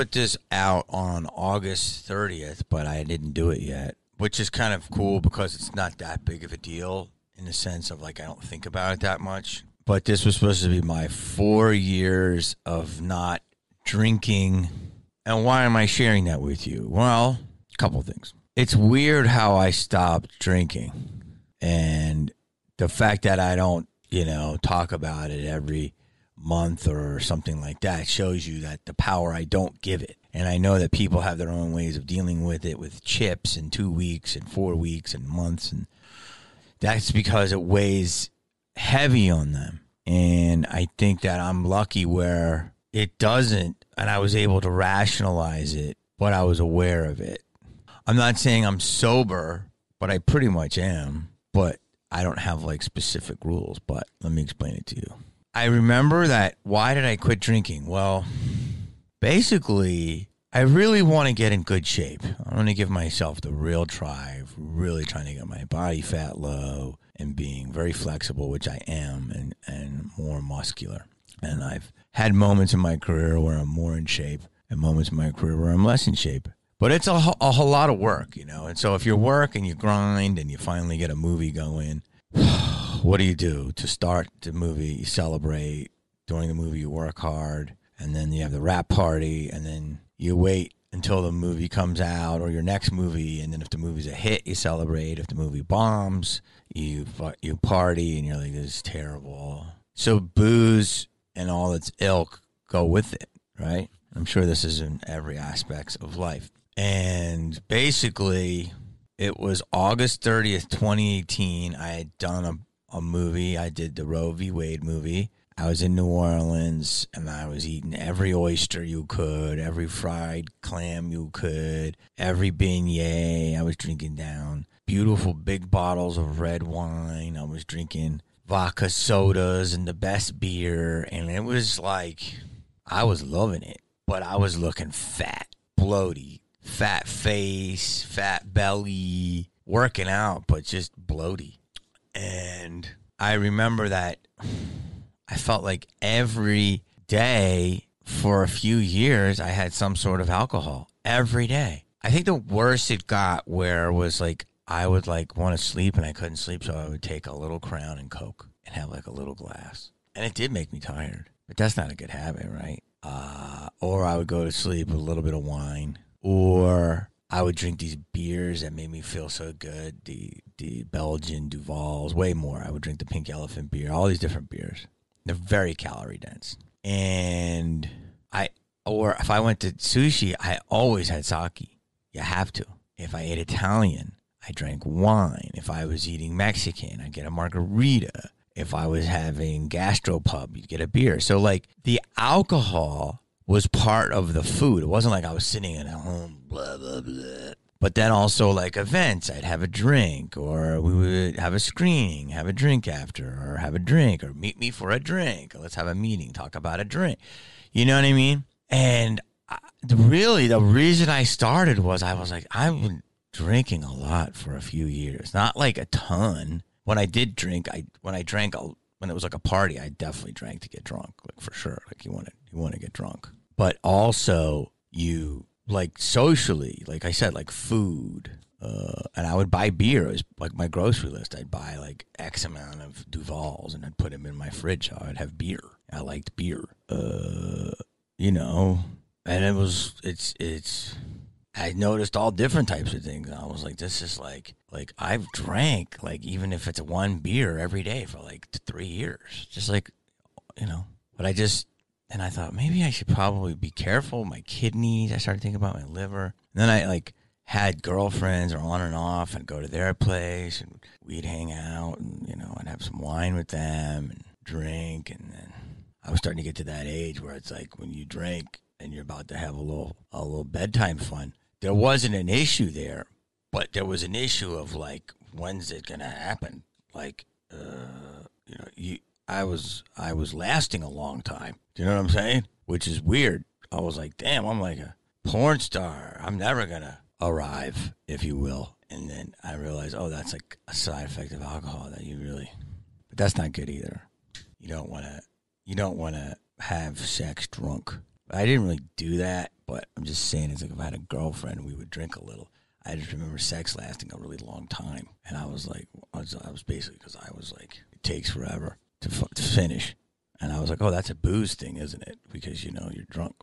put this out on August 30th, but I didn't do it yet, which is kind of cool because it's not that big of a deal in the sense of like I don't think about it that much. But this was supposed to be my four years of not drinking. And why am I sharing that with you? Well, a couple things. It's weird how I stopped drinking and the fact that I don't, you know, talk about it every month or something like that shows you that the power I don't give it. And I know that people have their own ways of dealing with it with chips and two weeks and four weeks and months. And that's because it weighs heavy on them. And I think that I'm lucky where it doesn't, and I was able to rationalize it, but I was aware of it. I'm not saying I'm sober, but I pretty much am. But I don't have like specific rules, but let me explain it to you. I remember that why did I quit drinking? Well, basically, I really want to get in good shape. I want to give myself the real try really trying to get my body fat low and being very flexible, which I am, and, and more muscular. And I've had moments in my career where I'm more in shape and moments in my career where I'm less in shape. But it's a, a whole lot of work, you know. And so if you work and you grind and you finally get a movie going, what do you do to start the movie? You celebrate during the movie. You work hard, and then you have the wrap party, and then you wait until the movie comes out or your next movie, and then if the movie's a hit, you celebrate. If the movie bombs, you you party, and you're like, "This is terrible." So booze and all its ilk go with it, right? I'm sure this is in every aspect of life. And basically, it was August 30th, 2018. I had done a, movie. I did the Roe v. Wade movie. I was in New Orleans and I was eating every oyster you could, every fried clam you could, every beignet I was drinking down. Beautiful big bottles of red wine. I was drinking vodka sodas and the best beer. And it was like, I was loving it, but I was looking fat, bloaty, fat face, fat belly, working out, but just bloaty. And I remember that I felt like every day for a few years I had some sort of alcohol every day. I think the worst it got where was like I would like want to sleep and I couldn't sleep, so I would take a little Crown and Coke and have like a little glass, and it did make me tired. But that's not a good habit, right? Uh, or I would go to sleep with a little bit of wine or I would drink these beers that made me feel so good. The the Belgian Duvels, way more. I would drink the Pink Elephant beer, all these different beers. They're very calorie dense. And I or if I went to sushi, I always had sake. You have to. If I ate Italian, I drank wine. If I was eating Mexican, I'd get a margarita. If I was having gastropub, you'd get a beer. So like the alcohol was part of the food. It wasn't like I was sitting at home, blah, blah, blah. But then also like events, I'd have a drink or we would have a screening, have a drink after or have a drink or meet me for a drink. Let's have a meeting, talk about a drink. You know what I mean? And I, really the reason I started was I was like, I've been drinking a lot for a few years, not like a ton. When I did drink, I, when I drank, when it was like a party, I definitely drank to get drunk, like for sure. Like you want to, you want to get drunk but also you like socially, like I said, like food. Uh, and I would buy beer as like my grocery list. I'd buy like X amount of Duvels and I'd put them in my fridge. So I'd have beer. I liked beer. Uh, you know, and it was it's it's. I noticed all different types of things. I was like, this is like like I've drank like even if it's one beer every day for like three years, just like you know. But I just and I thought maybe I should probably be careful. My kidneys. I started thinking about my liver. And then I like had girlfriends or on and off and go to their place and we'd hang out and you know I'd have some wine with them and drink and then I was starting to get to that age where it's like when you drink and you're about to have a little a little bedtime fun. There wasn't an issue there, but there was an issue of like when's it gonna happen? Like uh, you know you I was I was lasting a long time. You know what I'm saying? Which is weird. I was like, damn, I'm like a porn star. I'm never gonna arrive, if you will. And then I realized, oh, that's like a side effect of alcohol that you really, but that's not good either. You don't want to, you don't want to have sex drunk. I didn't really do that, but I'm just saying it's like if I had a girlfriend, we would drink a little. I just remember sex lasting a really long time, and I was like, I was, I was basically because I was like, it takes forever to to finish, and I was like, oh, that's a booze thing, isn't it? Because you know you're drunk.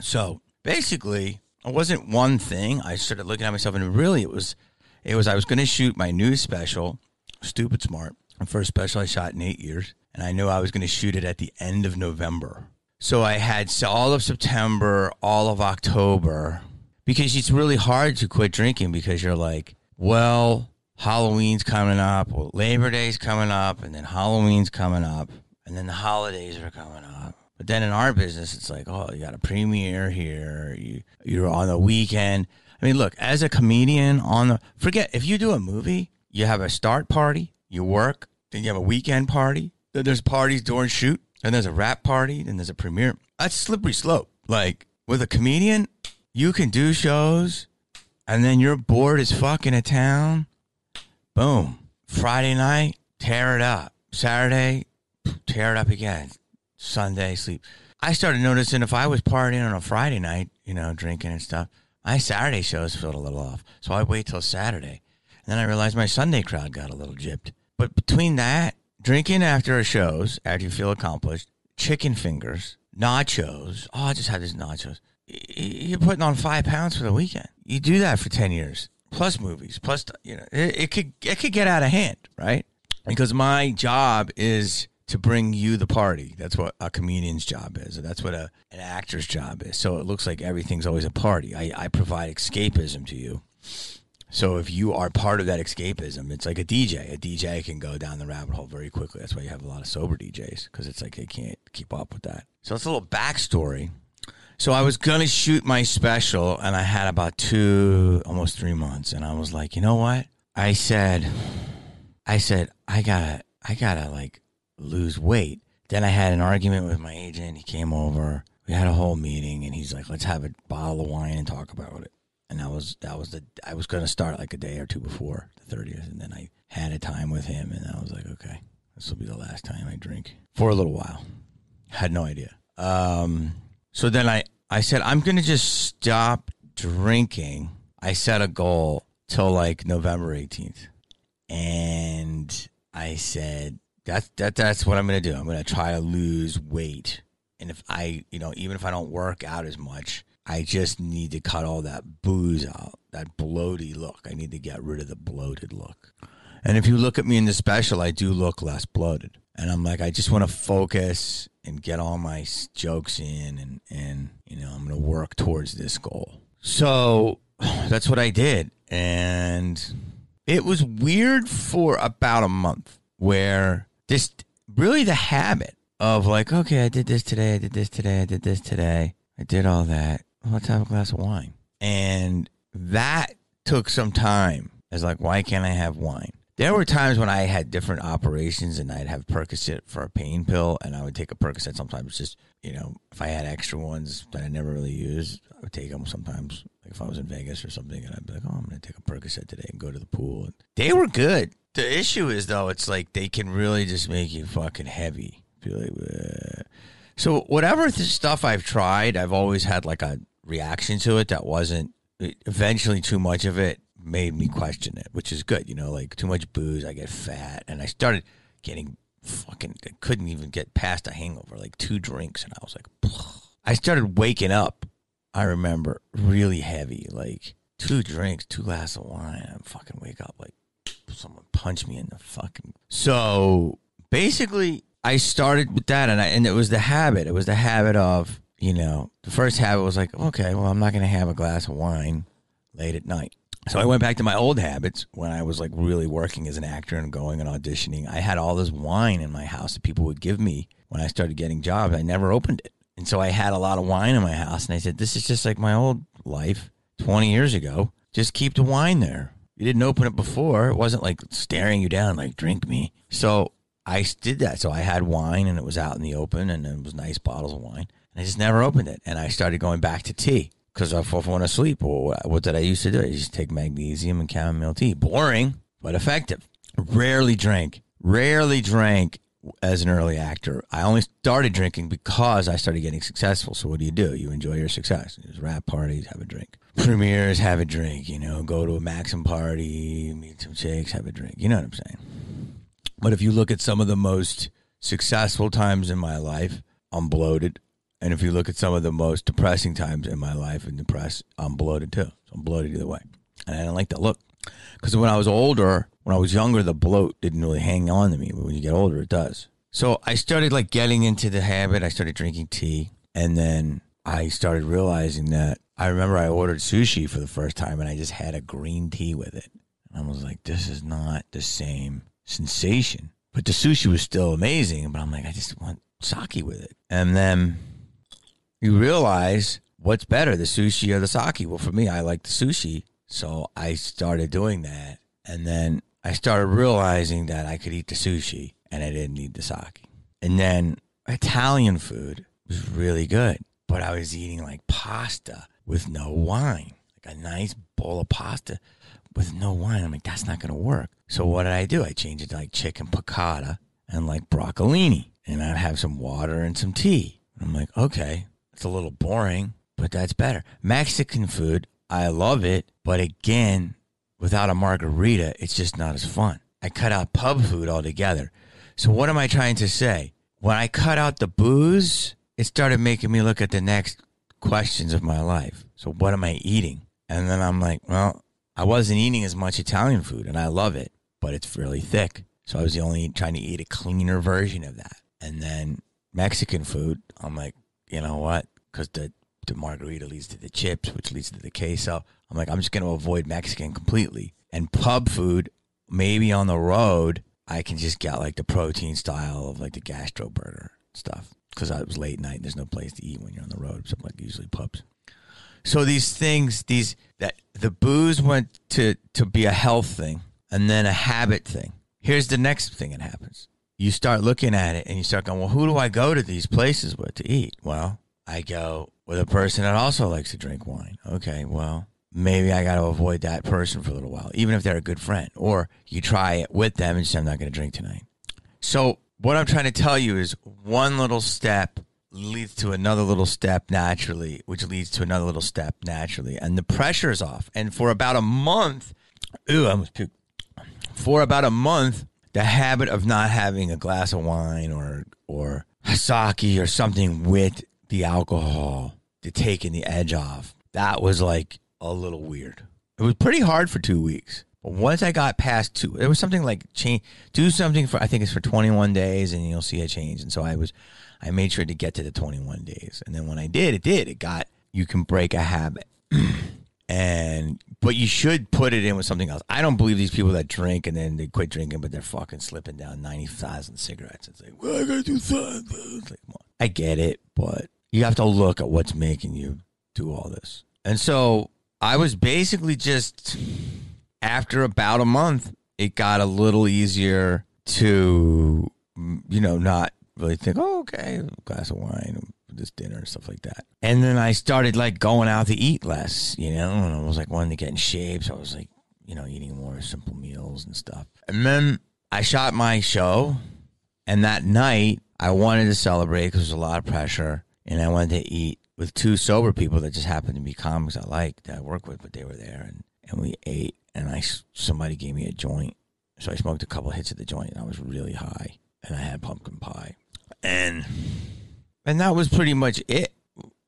So basically, it wasn't one thing. I started looking at myself, and really, it was, it was I was going to shoot my new special, Stupid Smart, the first special I shot in eight years, and I knew I was going to shoot it at the end of November. So I had all of September, all of October, because it's really hard to quit drinking because you're like, well, Halloween's coming up, well, Labor Day's coming up, and then Halloween's coming up, and then the holidays are coming up. But then in our business, it's like, oh, you got a premiere here. You you're on the weekend. I mean, look, as a comedian on the forget if you do a movie, you have a start party, you work, then you have a weekend party, then there's parties during shoot, and there's a wrap party, then there's a premiere. That's slippery slope. Like with a comedian, you can do shows, and then you're bored as fuck in a town. Boom. Friday night, tear it up. Saturday, tear it up again. Sunday, sleep. I started noticing if I was partying on a Friday night, you know, drinking and stuff, my Saturday shows felt a little off. So I wait till Saturday. And then I realized my Sunday crowd got a little gypped. But between that, drinking after a shows, after you feel accomplished, chicken fingers, nachos. Oh, I just had these nachos. You're putting on five pounds for the weekend. You do that for 10 years, plus movies, plus, you know, it, it could, it could get out of hand, right? Because my job is to bring you the party. That's what a comedian's job is. That's what a, an actor's job is. So it looks like everything's always a party. I, I provide escapism to you. So if you are part of that escapism, it's like a DJ. A DJ can go down the rabbit hole very quickly. That's why you have a lot of sober DJs because it's like they can't keep up with that. So it's a little backstory. So I was gonna shoot my special, and I had about two, almost three months, and I was like, you know what? I said, I said, I gotta, I gotta like lose weight. Then I had an argument with my agent. He came over. We had a whole meeting, and he's like, "Let's have a bottle of wine and talk about it." And that was that was the I was going to start like a day or two before the thirtieth, and then I had a time with him, and I was like, "Okay, this will be the last time I drink for a little while." Had no idea. Um, so then I I said I'm going to just stop drinking. I set a goal till like November 18th. And I said that's that that's what I'm to do. I'm to try to lose weight. And if I, you know, even if I don't work out as much, I just need to cut all that booze out, that bloaty look. I need to get rid of the bloated look. And if you look at me in the special, I do look less bloated. And I'm like, I just want to focus and get all my jokes in, and and you know, I'm to work towards this goal. So that's what I did, and it was weird for about a month where this really the habit of like, okay, I did this today, I did this today, I did this today, I did all that. Let's have a glass of wine. And that took some time. It's like, why can't I have wine? There were times when I had different operations and I'd have Percocet for a pain pill and I would take a Percocet sometimes just, you know, if I had extra ones that I never really used, I would take them sometimes. Like if I was in Vegas or something and I'd be like, oh, I'm going to take a Percocet today and go to the pool. They were good. The issue is though, it's like they can really just make you fucking heavy. Like, so whatever stuff I've tried, I've always had like a reaction to it that wasn't. Eventually, too much of it made me question it, which is good. You know, like too much booze, I get fat, and I started getting fucking. I couldn't even get past a hangover, like two drinks, and I was like, I started waking up. I remember really heavy, like two drinks, two glasses of wine. I fucking wake up like someone punch me in the fucking. So basically, I started with that, and I and it was the habit. It was the habit of you know the first habit was like, okay, well, I'm not going to have a glass of wine late at night. So I went back to my old habits when I was like really working as an actor and going and auditioning. I had all this wine in my house that people would give me when I started getting jobs. I never opened it. And so I had a lot of wine in my house and I said, this is just like my old life 20 years ago. Just keep the wine there. You didn't open it before. It wasn't like staring you down, like drink me. So I did that. So I had wine and it was out in the open and it was nice bottles of wine. And I just never opened it. And I started going back to tea because I want to sleep, well, what did I used to do? I used to take magnesium and chamomile tea. Boring, but effective. Rarely drank. Rarely drank as an early actor. I only started drinking because I started getting successful. So what do you do? You enjoy your success. There's wrap parties, have a drink. Premieres, have a drink. You know, go to a Maxim party, meet some chicks, have a drink. You know what I'm saying? But if you look at some of the most successful times in my life, I'm bloated. And if you look at some of the most depressing times in my life and depressed, I'm bloated too. So I'm bloated either way. And I don't like that look. Because when I was older, when I was younger, the bloat didn't really hang on to me. But when you get older, it does. So I started like getting into the habit. I started drinking tea. And then I started realizing that I remember I ordered sushi for the first time and I just had a green tea with it. And I was like, this is not the same sensation. But the sushi was still amazing. But I'm like, I just want sake with it. And then you realize what's better, the sushi or the sake? Well, for me, I like the sushi. So I started doing that. And then I started realizing that I could eat the sushi and I didn't need the sake. And then Italian food was really good, but I was eating like pasta with no wine, like a nice bowl of pasta with no wine. I'm like, that's not going to work. So what did I do? I changed it to like chicken piccata and like broccolini. And I'd have some water and some tea. I'm like, okay, it's a little boring, but that's better. Mexican food, I love it. But again, without a margarita, it's just not as fun. I cut out pub food altogether. So what am I trying to say? When I cut out the booze, it started making me look at the next questions of my life. So what am I eating? And then I'm like, well, I wasn't eating as much Italian food and I love it, but it's really thick. So I was the only trying to eat a cleaner version of that. And then Mexican food, I'm like, you know what? Because the, the margarita leads to the chips, which leads to the queso. I'm like, I'm just going to avoid Mexican completely. And pub food, maybe on the road, I can just get like the protein style of like the gastro burger stuff. Because I was late night, And there's no place to eat when you're on the road, so like usually pubs. So these things, these that the booze went to to be a health thing and then a habit thing. Here's the next thing that happens. You start looking at it and you start going, well, who do I go to these places with to eat? Well, I go with a person that also likes to drink wine. Okay, well, maybe I got to avoid that person for a little while, even if they're a good friend. Or you try it with them and say, I'm not going to drink tonight. So, what I'm trying to tell you is one little step leads to another little step naturally, which leads to another little step naturally. And the pressure is off. And for about a month, ooh, I almost puked. For about a month, the habit of not having a glass of wine or, or sake or something with the alcohol to taking the edge off, that was like a little weird. It was pretty hard for two weeks. But once I got past two, there was something like change, do something for, I think it's for 21 days and you'll see a change. And so I was, I made sure to get to the 21 days. And then when I did, it did. It got, you can break a habit. and, but you should put it in with something else. I don't believe these people that drink and then they quit drinking, but they're fucking slipping down 90,000 cigarettes. It's like, well, I gotta do something. Like, I get it, but you have to look at what's making you do all this. And so I was basically just after about a month, it got a little easier to, you know, not really think, oh, okay, a glass of wine, this dinner, and stuff like that. And then I started like going out to eat less, you know, and I was like wanting to get in shape. So I was like, you know, eating more simple meals and stuff. And then I shot my show. And that night, I wanted to celebrate because there was a lot of pressure. And I wanted to eat with two sober people that just happened to be comics I like that I work with, but they were there. And, and we ate and I somebody gave me a joint, so I smoked a couple hits of the joint, and I was really high, and I had pumpkin pie, and and that was pretty much it.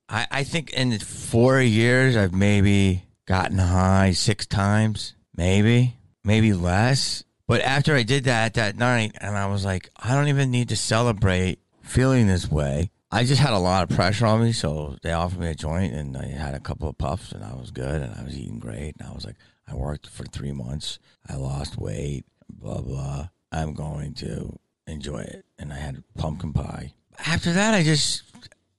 I I think in four years I've maybe gotten high six times, maybe maybe less. But after I did that that night, and I was like, I don't even need to celebrate feeling this way. I just had a lot of pressure on me, so they offered me a joint, and I had a couple of puffs, and I was good, and I was eating great, and I was like, I worked for three months. I lost weight, blah, blah. I'm going to enjoy it. And I had pumpkin pie. After that, I just,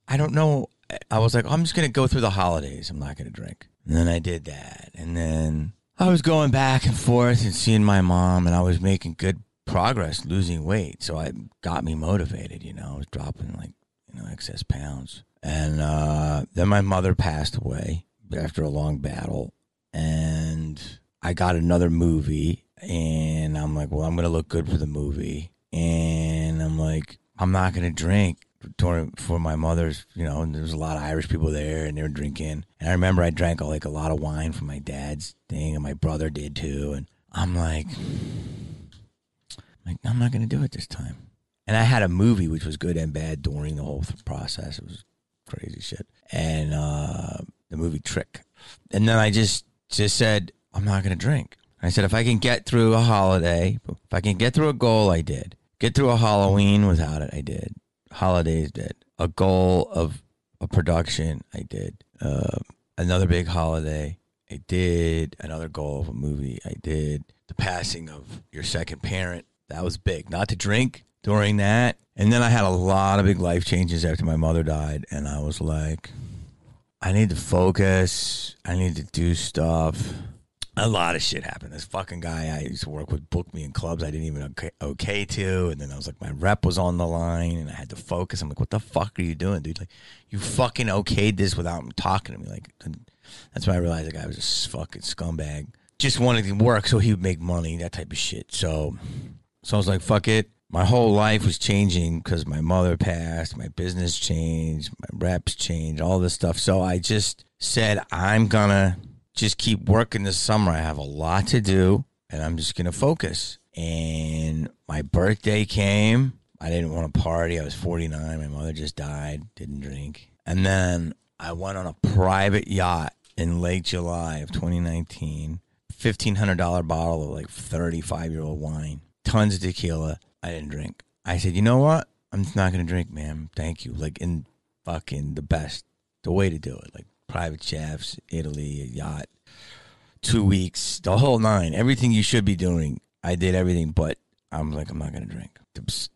I don't know. I was like, I'm just going to go through the holidays. I'm not going to drink. And then I did that. And then I was going back and forth and seeing my mom, and I was making good progress losing weight. So I got me motivated, you know. I was dropping like, know, excess pounds. And uh, then my mother passed away after a long battle and I got another movie, and I'm like, well, I'm gonna look good for the movie, and I'm like, I'm not gonna drink during for my mother's. You know, and there was a lot of Irish people there, and they were drinking. And I remember I drank like a lot of wine from my dad's thing, and my brother did too. And I'm like, like I'm not gonna do it this time. And I had a movie which was good and bad during the whole process. It was crazy shit. And uh, the movie Trick. And then I just just said, I'm not gonna drink. I said, if I can get through a holiday, if I can get through a goal, I did. Get through a Halloween without it, I did. Holidays did. A goal of a production, I did. Uh, another big holiday, I did. Another goal of a movie, I did. The passing of your second parent, that was big. Not to drink during that. And then I had a lot of big life changes after my mother died. And I was like, I need to focus. I need to do stuff a lot of shit happened. This fucking guy I used to work with booked me in clubs I didn't even okay, okay, to, and then I was like, my rep was on the line, and I had to focus. I'm like, what the fuck are you doing, dude? Like, you fucking okayed this without talking to me. Like, that's when I realized the guy was a fucking scumbag. Just wanted to work so he would make money, that type of shit. So, so I was like, fuck it. My whole life was changing because my mother passed, my business changed, my reps changed, all this stuff. So I just said, I'm gonna just keep working this summer. I have a lot to do and I'm just going to focus. And my birthday came. I didn't want to party. I was 49. My mother just died, didn't drink. And then I went on a private yacht in late July of 2019. $1,500 bottle of like 35 year old wine, tons of tequila. I didn't drink. I said, you know what? I'm just not going to drink, man. Thank you. Like, in fucking the best, the way to do it. Like, private chefs, Italy, a yacht, two weeks, the whole nine, everything you should be doing. I did everything, but I'm like, I'm not going to drink.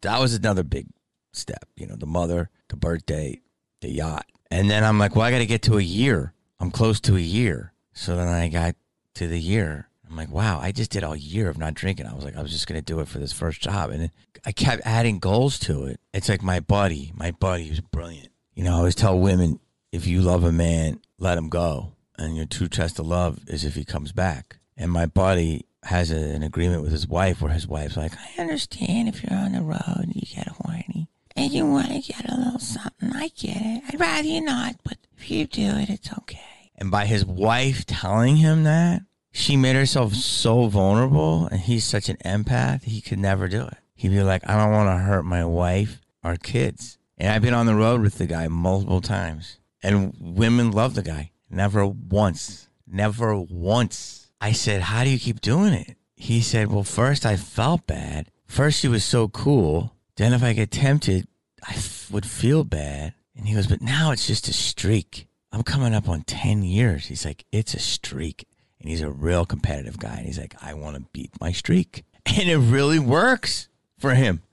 That was another big step, you know, the mother, the birthday, the yacht. And then I'm like, well, I got to get to a year. I'm close to a year. So then I got to the year. I'm like, wow, I just did all year of not drinking. I was like, I was just going to do it for this first job. And I kept adding goals to it. It's like my buddy, my buddy who's brilliant. You know, I always tell women, if you love a man, let him go. And your true test of love is if he comes back. And my buddy has a, an agreement with his wife where his wife's like, I understand if you're on the road and you get horny and you want to get a little something. I get it. I'd rather you not, but if you do it, it's okay. And by his wife telling him that, she made herself so vulnerable and he's such an empath, he could never do it. He'd be like, I don't want to hurt my wife or kids. And I've been on the road with the guy multiple times. And women love the guy. Never once. Never once. I said, How do you keep doing it? He said, Well, first I felt bad. First she was so cool. Then if I get tempted, I f- would feel bad. And he goes, But now it's just a streak. I'm coming up on 10 years. He's like, It's a streak. And he's a real competitive guy. And he's like, I want to beat my streak. And it really works for him.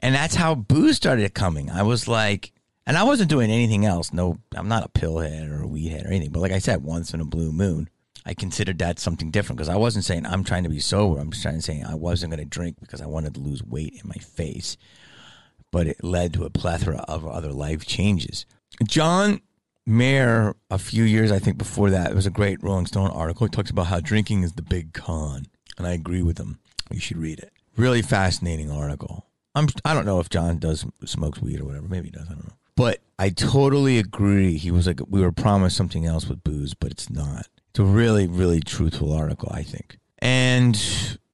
And that's how booze started coming. I was like, and I wasn't doing anything else. No, I'm not a pillhead or a weed head or anything. But like I said, once in a blue moon, I considered that something different because I wasn't saying I'm trying to be sober. I'm just trying to say I wasn't going to drink because I wanted to lose weight in my face. But it led to a plethora of other life changes. John Mayer, a few years I think before that, it was a great Rolling Stone article. He talks about how drinking is the big con, and I agree with him. You should read it. Really fascinating article. I'm I don't know if John does smokes weed or whatever. Maybe he does. I don't know. But I totally agree. He was like, we were promised something else with booze, but it's not. It's a really, really truthful article, I think. And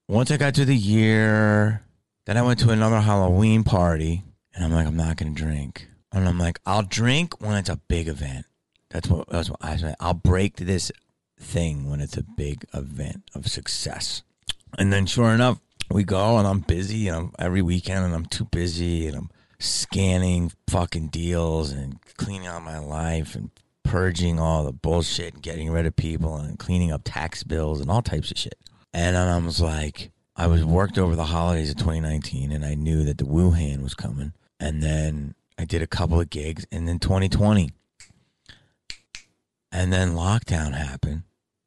once I got to the year, then I went to another Halloween party, and I'm like, I'm not going to drink. And I'm like, I'll drink when it's a big event. That's what, that's what I said. I'll break this thing when it's a big event of success. And then sure enough, we go and I'm busy and I'm every weekend and I'm too busy and I'm scanning fucking deals and cleaning out my life and purging all the bullshit and getting rid of people and cleaning up tax bills and all types of shit. And then I was like, I was worked over the holidays of 2019 and I knew that the Wuhan was coming. And then I did a couple of gigs and then 2020. And then lockdown happened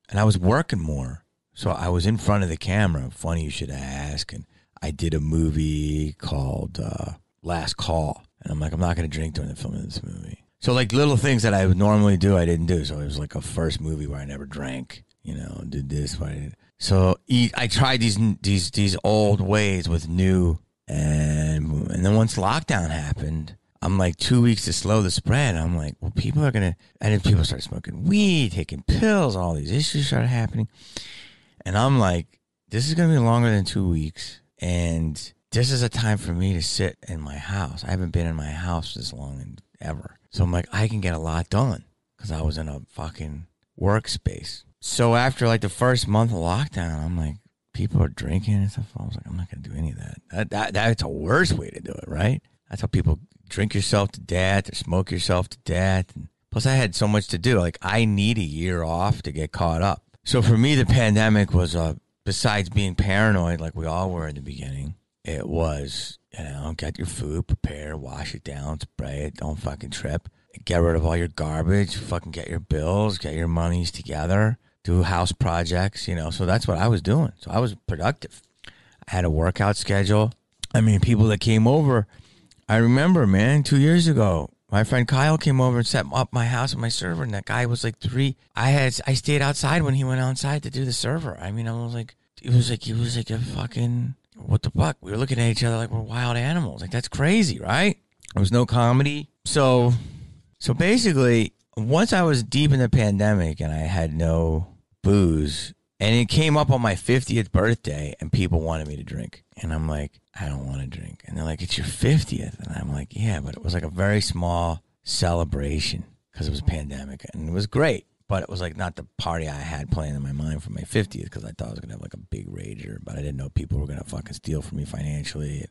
and I was working more. So I was in front of the camera. Funny you should ask. And I did a movie called uh, last call. And I'm like, I'm not going to drink during the filming of this movie. So like little things that I would normally do, I didn't do. So it was like a first movie where I never drank, you know, did this, what I did. So I tried these these these old ways with new and And then once lockdown happened, I'm like two weeks to slow the spread. I'm like, well, people are gonna, and then people start smoking weed, taking pills, all these issues start happening, and I'm like, this is gonna be longer than two weeks, and this is a time for me to sit in my house. I haven't been in my house this long in ever, so I'm like, I can get a lot done because I was in a fucking workspace. So after like the first month of lockdown, I'm like, people are drinking and stuff. I was like, I'm not gonna do any of that. That, that that's a worse way to do it, right? That's how people drink yourself to death or smoke yourself to death. And plus, I had so much to do. Like, I need a year off to get caught up. So for me, the pandemic was uh, besides being paranoid, like we all were in the beginning. It was you know get your food, prepare, wash it down, spray it, don't fucking trip. Get rid of all your garbage. Fucking get your bills, get your monies together do house projects, you know. So that's what I was doing. So I was productive. I had a workout schedule. I mean, people that came over, I remember, man, two years ago, my friend Kyle came over and set up my house and my server, and that guy was like three. I had I stayed outside when he went outside to do the server. I mean, I was like, it was like he was like a fucking what the fuck? We were looking at each other like we're wild animals. Like that's crazy, right? There was no comedy. So, so basically, once I was deep in the pandemic and I had no booze, and it came up on my 50th birthday, and people wanted me to drink. And I'm like, I don't want to drink. And they're like, it's your 50th. And I'm like, yeah, but it was like a very small celebration because it was a pandemic. And it was great. But it was like not the party I had playing in my mind for my 50th because I thought I was going to have like a big rager. But I didn't know people were going to fucking steal from me financially.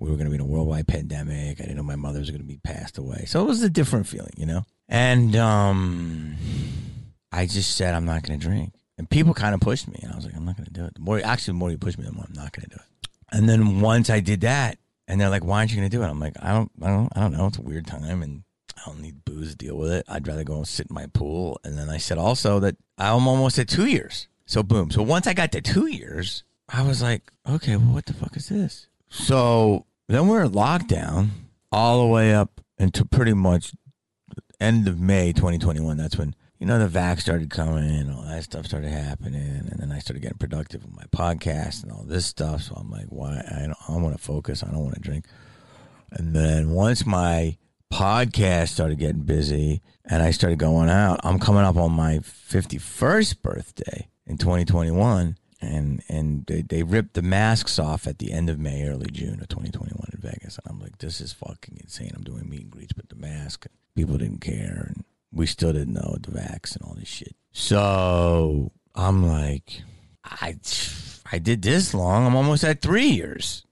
We were going to be in a worldwide pandemic. I didn't know my mother was going to be passed away. So it was a different feeling, you know? And, um, I just said I'm not going to drink. And people kind of pushed me, and I was like, I'm not going to do it. The more, actually, the more you push me, the more I'm not going to do it. And then once I did that, and they're like, "Why aren't you going to do it?" I'm like, "I don't, I don't, I don't know. It's a weird time, and I don't need booze to deal with it. I'd rather go and sit in my pool." And then I said also that I'm almost at two years. So boom. So once I got to two years, I was like, "Okay, well, what the fuck is this?" So then we're in lockdown all the way up into pretty much end of May 2021. That's when you know, the vax started coming and all that stuff started happening. And then I started getting productive with my podcast and all this stuff. So I'm like, why? I don't, I want to focus. I don't want to drink. And then once my podcast started getting busy and I started going out, I'm coming up on my 51st birthday in 2021. And, and they, they ripped the masks off at the end of May, early June of 2021 in Vegas. And I'm like, this is fucking insane. I'm doing meet and greets with the mask. People didn't care. And we still didn't know the vax and all this shit. So I'm like, I, I did this long. I'm almost at three years.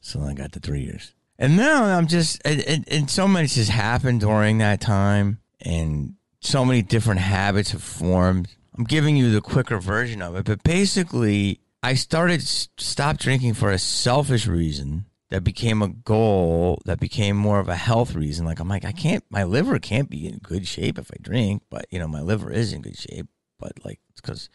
So I got the three years. And now I'm just, and, and so much has happened during that time, and so many different habits have formed. I'm giving you the quicker version of it, but basically, I started stop drinking for a selfish reason that became a goal that became more of a health reason. Like I'm like, I can't, my liver can't be in good shape if I drink, but you know, my liver is in good shape, but like, it's because,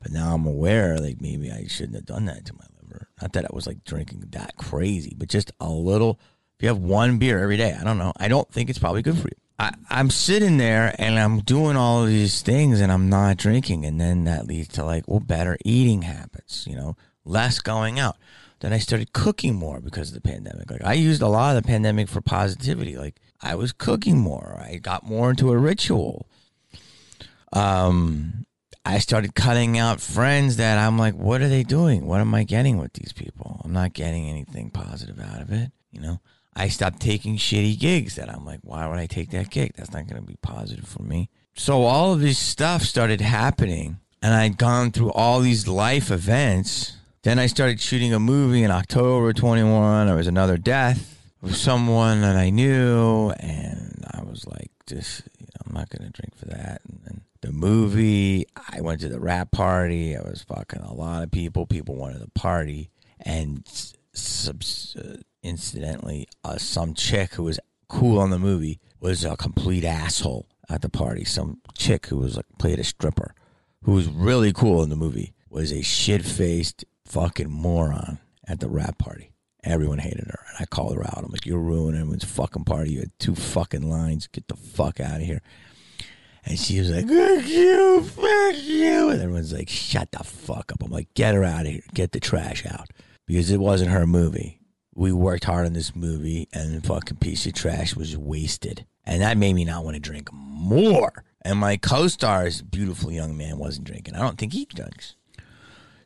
but now I'm aware, like maybe I shouldn't have done that to my liver. Not that I was like drinking that crazy, but just a little, if you have one beer every day, I don't know. I don't think it's probably good for you. I, I'm sitting there and I'm doing all of these things and I'm not drinking. And then that leads to like, well, better eating habits, you know, less going out then I started cooking more because of the pandemic. Like I used a lot of the pandemic for positivity. Like I was cooking more. I got more into a ritual. Um, I started cutting out friends that I'm like, what are they doing? What am I getting with these people? I'm not getting anything positive out of it. You know, I stopped taking shitty gigs that I'm like, why would I take that gig? That's not going to be positive for me. So all of this stuff started happening, and I'd gone through all these life events then I started shooting a movie in October 21. There was another death of someone that I knew, and I was like, just, you know, I'm not going to drink for that. And then the movie, I went to the wrap party. I was fucking a lot of people. People wanted to party. And subs- uh, incidentally, uh, some chick who was cool on the movie was a complete asshole at the party. Some chick who was like played a stripper, who was really cool in the movie, was a shit faced fucking moron at the wrap party. Everyone hated her. And I called her out. I'm like, you're ruining everyone's fucking party. You had two fucking lines. Get the fuck out of here. And she was like, fuck you, fuck you. And everyone's like, shut the fuck up. I'm like, get her out of here. Get the trash out. Because it wasn't her movie. we worked hard on this movie and fucking piece of trash was wasted. And that made me not want to drink more. And my co star's beautiful young man wasn't drinking. I don't think he drinks.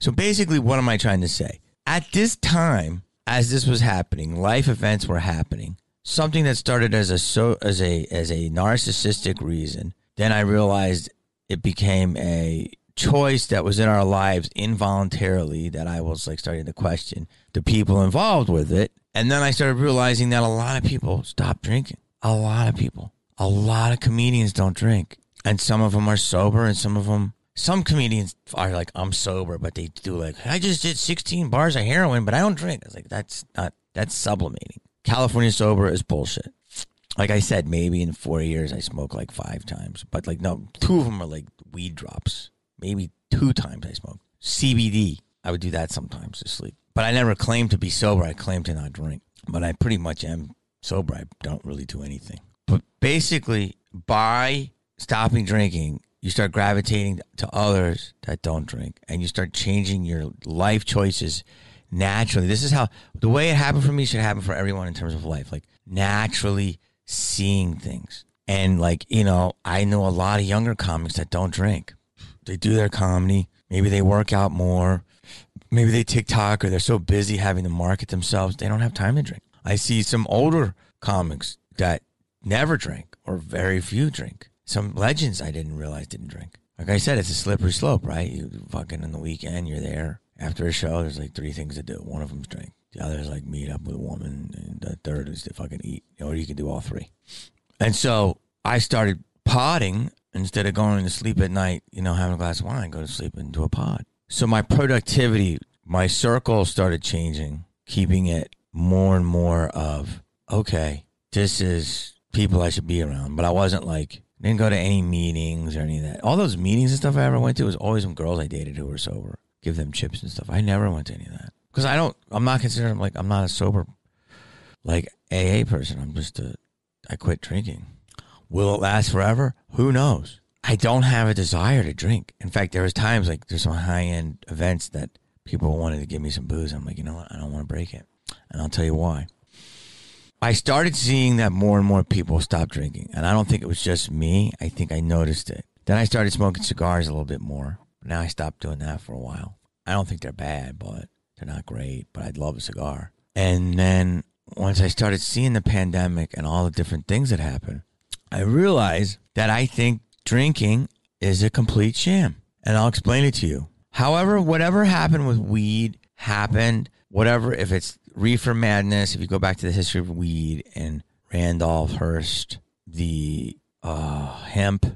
So basically, what am I trying to say? At this time, as this was happening, life events were happening. Something that started as a so as a as a narcissistic reason, then I realized it became a choice that was in our lives involuntarily that I was like starting to question the people involved with it. And then I started realizing that a lot of people stop drinking. A lot of people. A lot of comedians don't drink. And some of them are sober and some of them some comedians are like, I'm sober, but they do like, I just did 16 bars of heroin, but I don't drink. I was like, that's not, that's sublimating. California sober is bullshit. Like I said, maybe in four years I smoke like five times, but like, no, two of them are like weed drops. Maybe two times I smoke. CBD, I would do that sometimes to sleep. But I never claimed to be sober. I claimed to not drink. But I pretty much am sober. I don't really do anything. But basically, by stopping drinking, you start gravitating to others that don't drink and you start changing your life choices naturally. This is how the way it happened for me should happen for everyone in terms of life, like naturally seeing things. And like, you know, I know a lot of younger comics that don't drink. They do their comedy, maybe they work out more, maybe they TikTok or they're so busy having to market themselves, they don't have time to drink. I see some older comics that never drink or very few drink some legends I didn't realize didn't drink. Like I said, it's a slippery slope, right? You fucking on the weekend, you're there after a show. There's like three things to do. One of them's drink. The other is like meet up with a woman, and the third is to fucking eat. Or you can do all three. And so I started potting instead of going to sleep at night. You know, having a glass of wine, go to sleep into a pod. So my productivity, my circle started changing, keeping it more and more of okay, this is people I should be around. But I wasn't like didn't go to any meetings or any of that. All those meetings and stuff I ever went to was always some girls I dated who were sober. Give them chips and stuff. I never went to any of that because I don't. I'm not considered like I'm not a sober like AA person. I'm just a. I quit drinking. Will it last forever? Who knows? I don't have a desire to drink. In fact, there was times like there's some high end events that people wanted to give me some booze. I'm like, you know what? I don't want to break it, and I'll tell you why. I started seeing that more and more people stopped drinking. And I don't think it was just me. I think I noticed it. Then I started smoking cigars a little bit more. Now I stopped doing that for a while. I don't think they're bad, but they're not great. But I'd love a cigar. And then once I started seeing the pandemic and all the different things that happened, I realized that I think drinking is a complete sham. And I'll explain it to you. However, whatever happened with weed happened, whatever, if it's reefer madness, if you go back to the history of weed and Randolph Hearst, the uh, hemp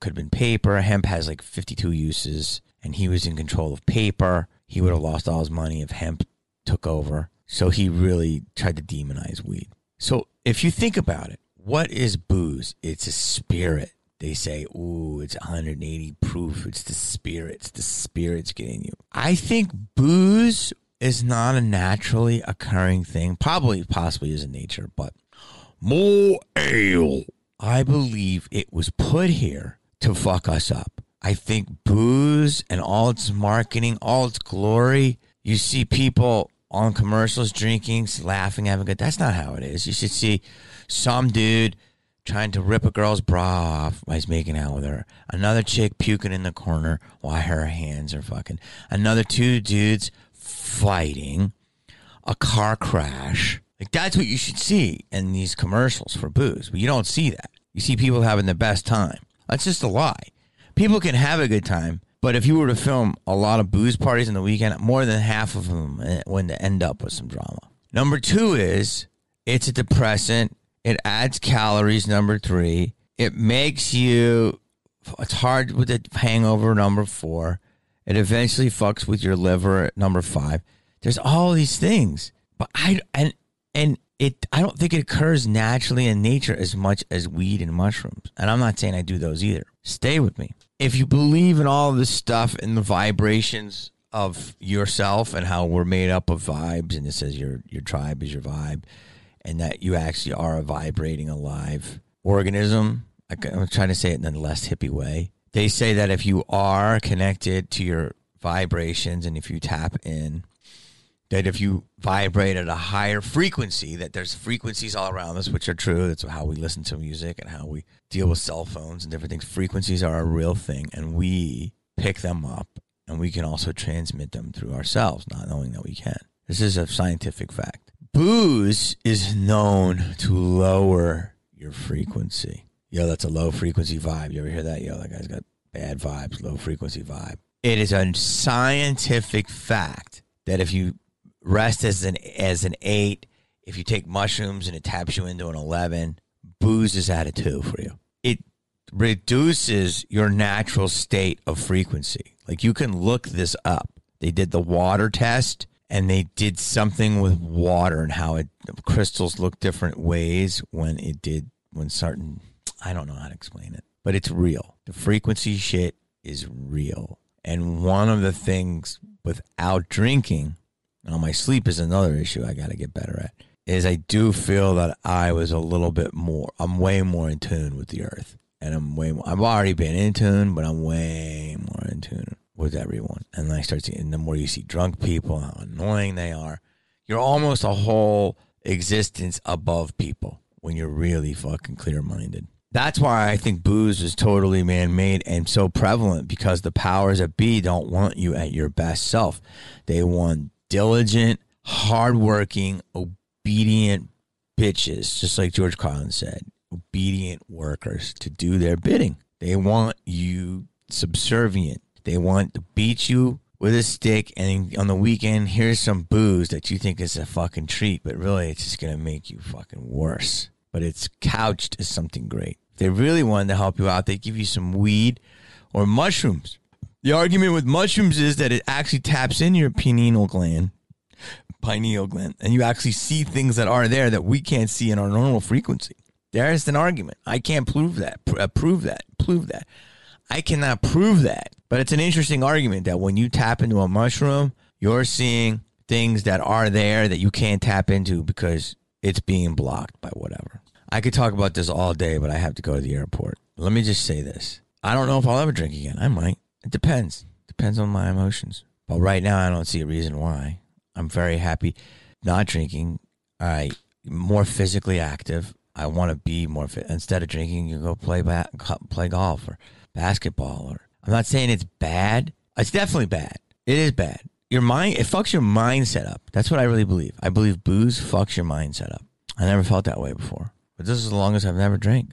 could have been paper. Hemp has like 52 uses, and he was in control of paper. He would have lost all his money if hemp took over. So he really tried to demonize weed. So if you think about it, what is booze? It's a spirit. They say, ooh, it's 180 proof. It's the spirits. The spirits getting you. I think booze is not a naturally occurring thing. Probably, possibly is in nature, but more ale. I believe it was put here to fuck us up. I think booze and all its marketing, all its glory. You see people on commercials drinking, laughing, having a good. That's not how it is. You should see some dude trying to rip a girl's bra off while he's making out with her. Another chick puking in the corner while her hands are fucking. Another two dudes fighting, a car crash. Like that's what you should see in these commercials for booze. But you don't see that. You see people having the best time. That's just a lie. People can have a good time, but if you were to film a lot of booze parties in the weekend, more than half of them eh, would end up with some drama. Number two is it's a depressant. It adds calories. Number three, it makes you. It's hard with the hangover. Number four, it eventually fucks with your liver at number five. There's all these things, but I and and it I don't think it occurs naturally in nature as much as weed and mushrooms. And I'm not saying I do those either. Stay with me. If you believe in all this stuff and the vibrations of yourself and how we're made up of vibes, and it says your your tribe is your vibe, and that you actually are a vibrating alive organism. I'm trying to say it in a less hippie way they say that if you are connected to your vibrations and if you tap in, that if you vibrate at a higher frequency, that there's frequencies all around us, which are true. That's how we listen to music and how we deal with cell phones and different things. Frequencies are a real thing, and we pick them up and we can also transmit them through ourselves, not knowing that we can. This is a scientific fact. Booze is known to lower your frequency. Yo, that's a low frequency vibe. You ever hear that? Yo, that guy's got bad vibes, low frequency vibe. It is a scientific fact that if you rest as an as an eight, if you take mushrooms and it taps you into an eleven, booze is at a two for you. It reduces your natural state of frequency. Like you can look this up. They did the water test and they did something with water and how it crystals look different ways when it did when certain I don't know how to explain it, but it's real. The frequency shit is real. And one of the things without drinking, now my sleep is another issue I got to get better at, is I do feel that I was a little bit more, I'm way more in tune with the earth. And I'm way more, I've already been in tune, but I'm way more in tune with everyone. And I start seeing, the more you see drunk people, how annoying they are, you're almost a whole existence above people when you're really fucking clear minded. That's why I think booze is totally man made and so prevalent because the powers that be don't want you at your best self. They want diligent, hardworking, obedient bitches, just like George Carlin said, obedient workers to do their bidding. They want you subservient. They want to beat you with a stick and on the weekend here's some booze that you think is a fucking treat, but really it's just gonna make you fucking worse. But it's couched as something great they really wanted to help you out, they give you some weed or mushrooms. The argument with mushrooms is that it actually taps in your pineal gland, pineal gland, and you actually see things that are there that we can't see in our normal frequency. There's an argument. I can't prove that. Uh, prove that. Prove that. I cannot prove that. But it's an interesting argument that when you tap into a mushroom, you're seeing things that are there that you can't tap into because it's being blocked by whatever. I could talk about this all day, but I have to go to the airport. Let me just say this. I don't know if I'll ever drink again. I might. It depends. Depends on my emotions. But right now, I don't see a reason why. I'm very happy not drinking. I more physically active. I want to be more fit. Instead of drinking, you go play ba- play golf or basketball. Or I'm not saying it's bad. It's definitely bad. It is bad. Your mind it fucks your mindset up. That's what I really believe. I believe booze fucks your mindset up. I never felt that way before. But this is the longest I've never drank.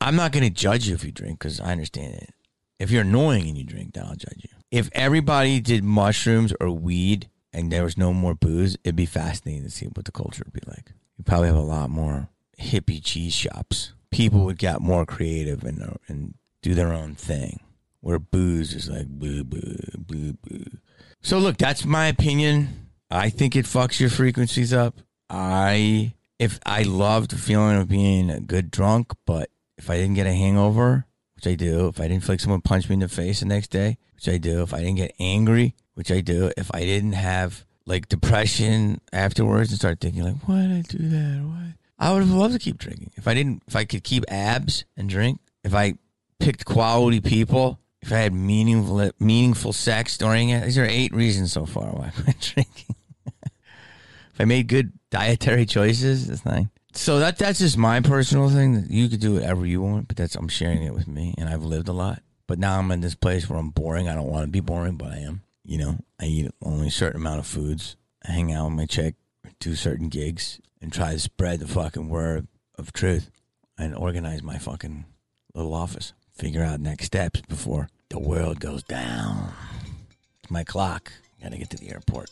I'm not going to judge you if you drink because I understand it. If you're annoying and you drink, then I'll judge you. If everybody did mushrooms or weed and there was no more booze, it'd be fascinating to see what the culture would be like. You probably have a lot more hippie cheese shops. People would get more creative and uh, and do their own thing. Where booze is like boo boo boo boo. So look, that's my opinion. I think it fucks your frequencies up. I if I loved the feeling of being a good drunk, but if I didn't get a hangover, which I do, if I didn't feel like someone punched me in the face the next day, which I do, if I didn't get angry, which I do, if I didn't have like depression afterwards and start thinking like, why did I do that? Why? I would have loved to keep drinking. If I didn't, if I could keep abs and drink, if I picked quality people, if I had meaningful meaningful sex during it, these are eight reasons so far why I'm drinking. if I made good dietary choices, fine. So that that's just my personal thing. You could do whatever you want, but that's I'm sharing it with me, and I've lived a lot. But now I'm in this place where I'm boring. I don't want to be boring, but I am. You know, I eat only a certain amount of foods. I hang out with my chick, do certain gigs, and try to spread the fucking word of truth, and organize my fucking little office. Figure out next steps before the world goes down. It's my clock. Gotta get to the airport.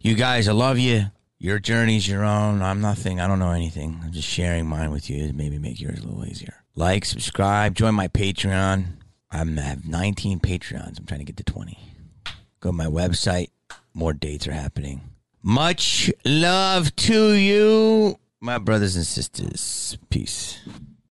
You guys, I love you. Your journey's your own. I'm nothing. I don't know anything. I'm just sharing mine with you to maybe make yours a little easier. Like, subscribe, join my Patreon. I'm, I have 19 Patreons. I'm trying to get to 20. Go to my website. More dates are happening. Much love to you, my brothers and sisters. Peace.